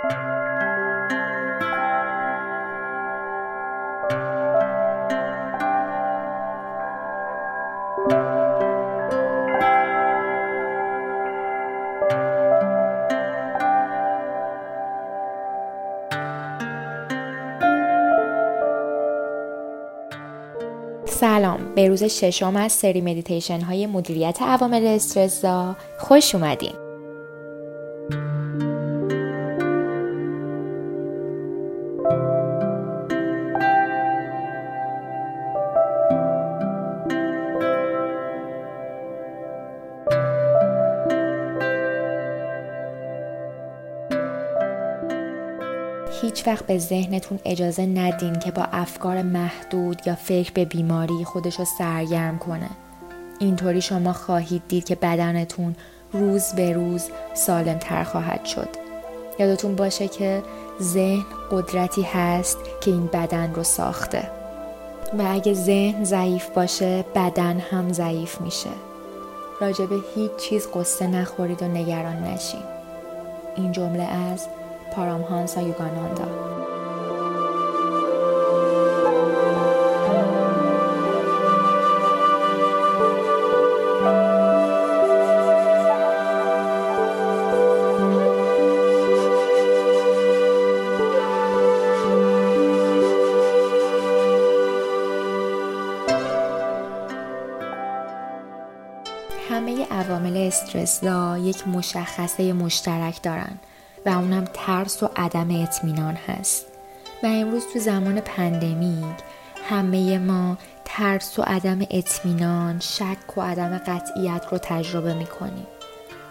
سلام. به روز ششم از سری مدیتیشن های مدیریت عوامل استرس خوش اومدین. هیچ وقت به ذهنتون اجازه ندین که با افکار محدود یا فکر به بیماری خودش رو سرگرم کنه. اینطوری شما خواهید دید که بدنتون روز به روز سالم تر خواهد شد. یادتون باشه که ذهن قدرتی هست که این بدن رو ساخته. و اگه ذهن ضعیف باشه بدن هم ضعیف میشه. راجب هیچ چیز قصه نخورید و نگران نشین. این جمله از پارامهانسا یوگاناندا همه عوامل استرس‌زا یک مشخصه مشترک دارند. و اونم ترس و عدم اطمینان هست. و امروز تو زمان pandemic همه ما ترس و عدم اطمینان شک و عدم قطعیت رو تجربه می‌کنیم.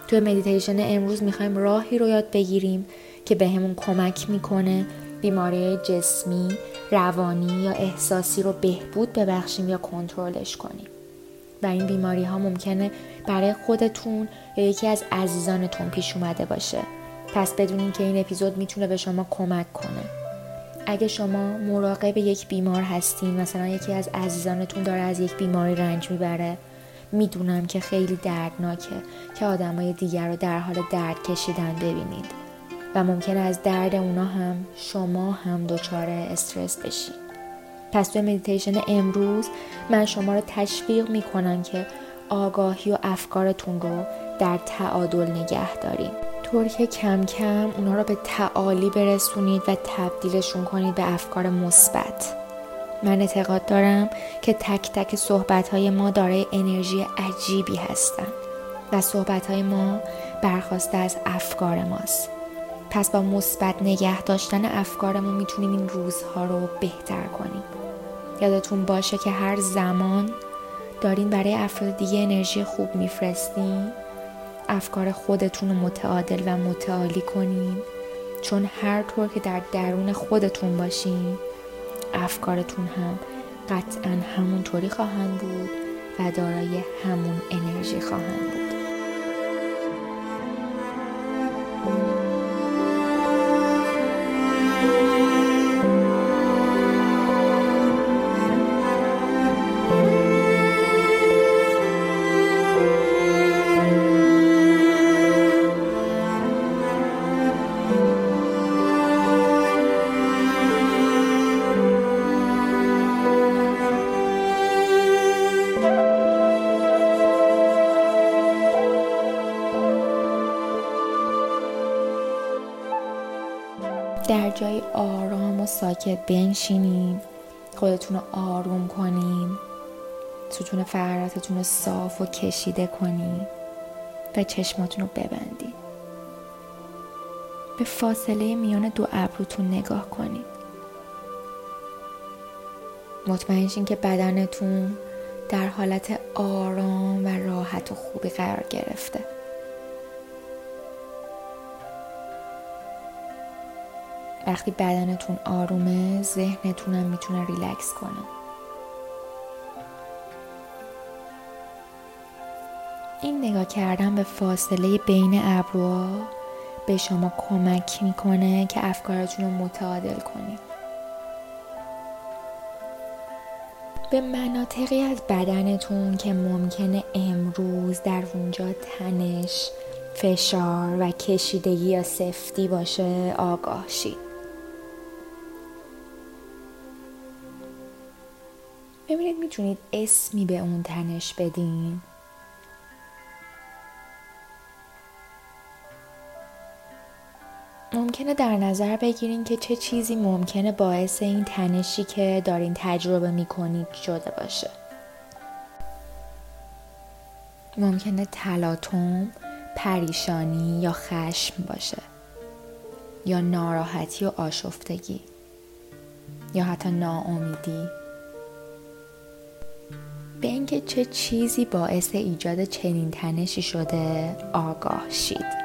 تو مدیتیشن امروز می‌خوایم راهی رو یاد بگیریم که بهمون به کمک می‌کنه بیماری جسمی، روانی یا احساسی رو بهبود ببخشیم یا کنترلش کنیم. و این بیماری ها ممکنه برای خودتون یا یکی از عزیزانتون پیش اومده باشه. پس بدونین که این اپیزود می‌تونه به شما کمک کنه. اگه شما مراقب یک بیمار هستین مثلا یکی از عزیزانتون داره از یک بیماری رنج می‌بره می‌دونم که خیلی دردناکه که آدمای دیگر رو در حال درد کشیدن ببینید. و ممکنه از درد اونا هم شما هم دچار استرس بشید پس توی مدیتیشن امروز من شما رو تشویق می‌کنم که آگاهی و افکارتون رو در تعادل نگه داریم طور که کم کم اونا رو به تعالی برسونید و تبدیلشون کنید به افکار مثبت. من اعتقاد دارم که تک تک صحبت ما دارای انرژی عجیبی هستن و صحبت ما برخواسته از افکار ماست. پس با مثبت نگه داشتن افکارمون می‌تونیم این روزها رو بهتر کنیم. یادتون باشه که هر زمان دارین برای افراد دیگه انرژی خوب میفرستین. افکار خودتون رو متعادل و متعالی کنین. چون هر طور که در درون خودتون باشین افکارتون هم قطعا همونطوری خواهند بود و دارای همون انرژی خواهند بود. جای آرام و ساکت بنشینین خودتون رو آروم کنین ستون فقراتتون رو صاف و کشیده کنین و چشماتون رو ببندین به فاصله میان دو ابروتون نگاه کنید. مطمئن شین که بدنتون در حالت آرام و راحت و خوبی قرار گرفته. وقتی بدنتون آرومه ذهنتون هم می‌تونه ریلکس کنه. این نگاه کردن به فاصله بین ابروها به شما کمک می‌کنه که افکارتون رو متعادل کنید به مناطقی از بدنتون که ممکنه امروز در اونجا تنش فشار و کشیدگی یا سفتی باشه آگاه شید. ببینید می‌تونید اسمی به اون تنش بدین. ممکنه در نظر بگیرین که چه چیزی ممکنه باعث این تنشی که دارین تجربه می‌کنید شده باشه. ممکنه تلاطم پریشانی یا خشم باشه. یا ناراحتی و آشفتگی. یا حتی ناامیدی. به اینکه چه چیزی باعث ایجاد چنین تنشی شده آگاه شید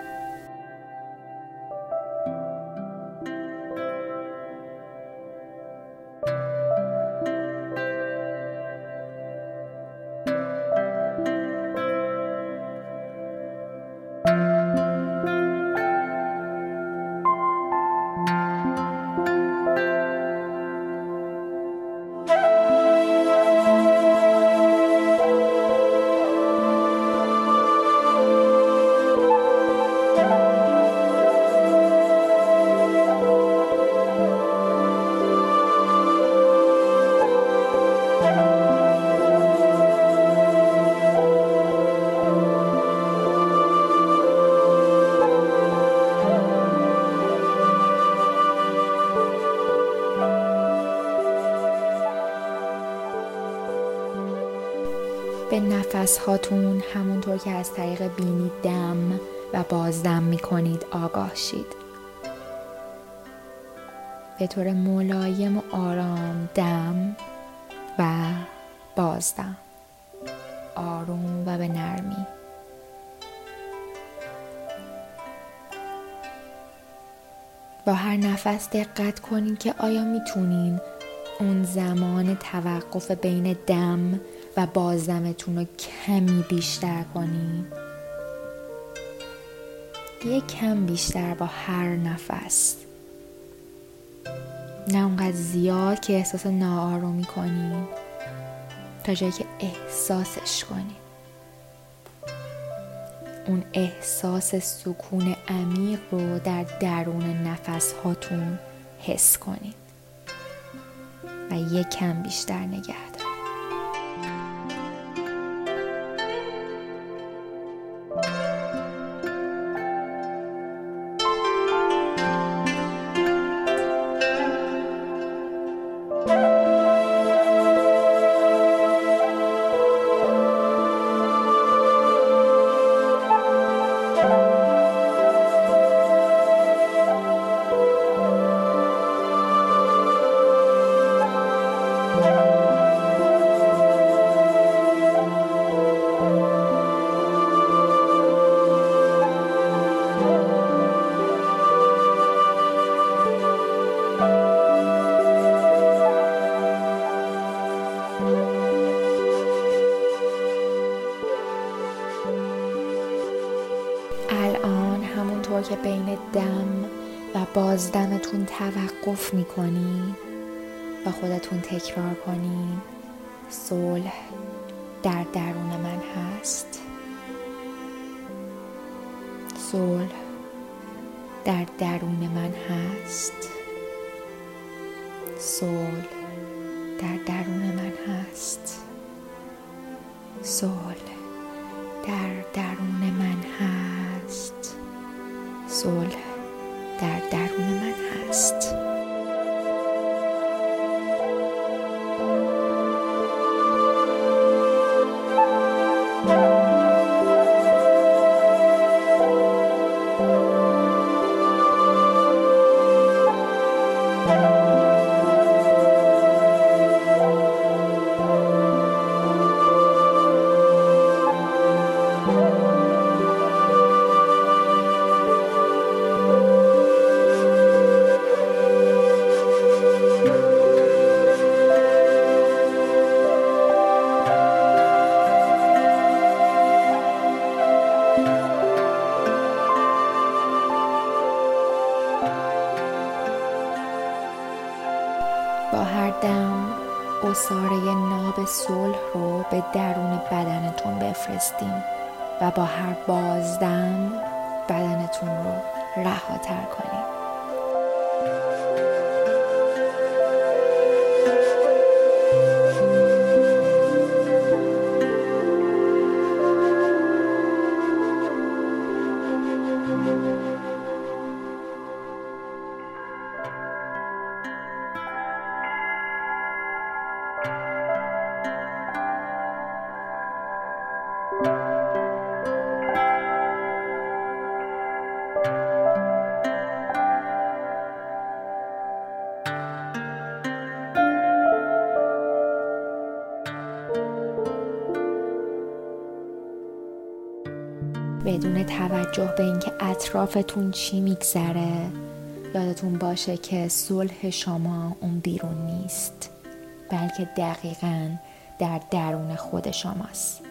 به نفس هاتون همونطور که از طریق بینی دم و بازدم می کنید آگاه شید به طور ملایم و آرام دم و بازدم. آروم و به نرمی. با هر نفس دقت کنید که آیا می‌تونین اون زمان توقف بین دم و بازدمتون رو کمی بیشتر کنید یه کم بیشتر با هر نفس. نه اونقدر زیاد که احساس ناآرومی کنی تا جایی که احساسش کنی. اون احساس سکون عمیق رو در درون نفس هاتون حس کنید و یک کم بیشتر نگه که بین دم و بازدمتون توقف می‌کنی و خودتون تکرار کنین صلح در درون من هست. صلح در درون من هست. صلح در درون من هست. صلح در درون من هست. صلح در درون من هست. ناب صلح رو به درون بدنتون بفرستیم و با هر بازدم بدنتون رو رهاتر کنید بدون توجه به اینکه اطرافتون چی میگذره یادتون باشه که صلح شما اون بیرون نیست بلکه دقیقا در درون خود شماست.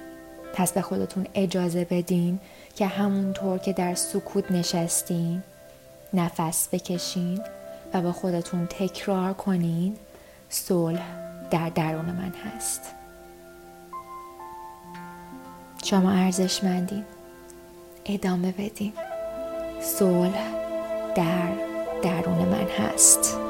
پس به خودتون اجازه بدین که همونطور که در سکوت نشستین نفس بکشین و با خودتون تکرار کنین صلح در درون من هست. شما ارزشمندین. ادامه بدین صلح در درون من هست.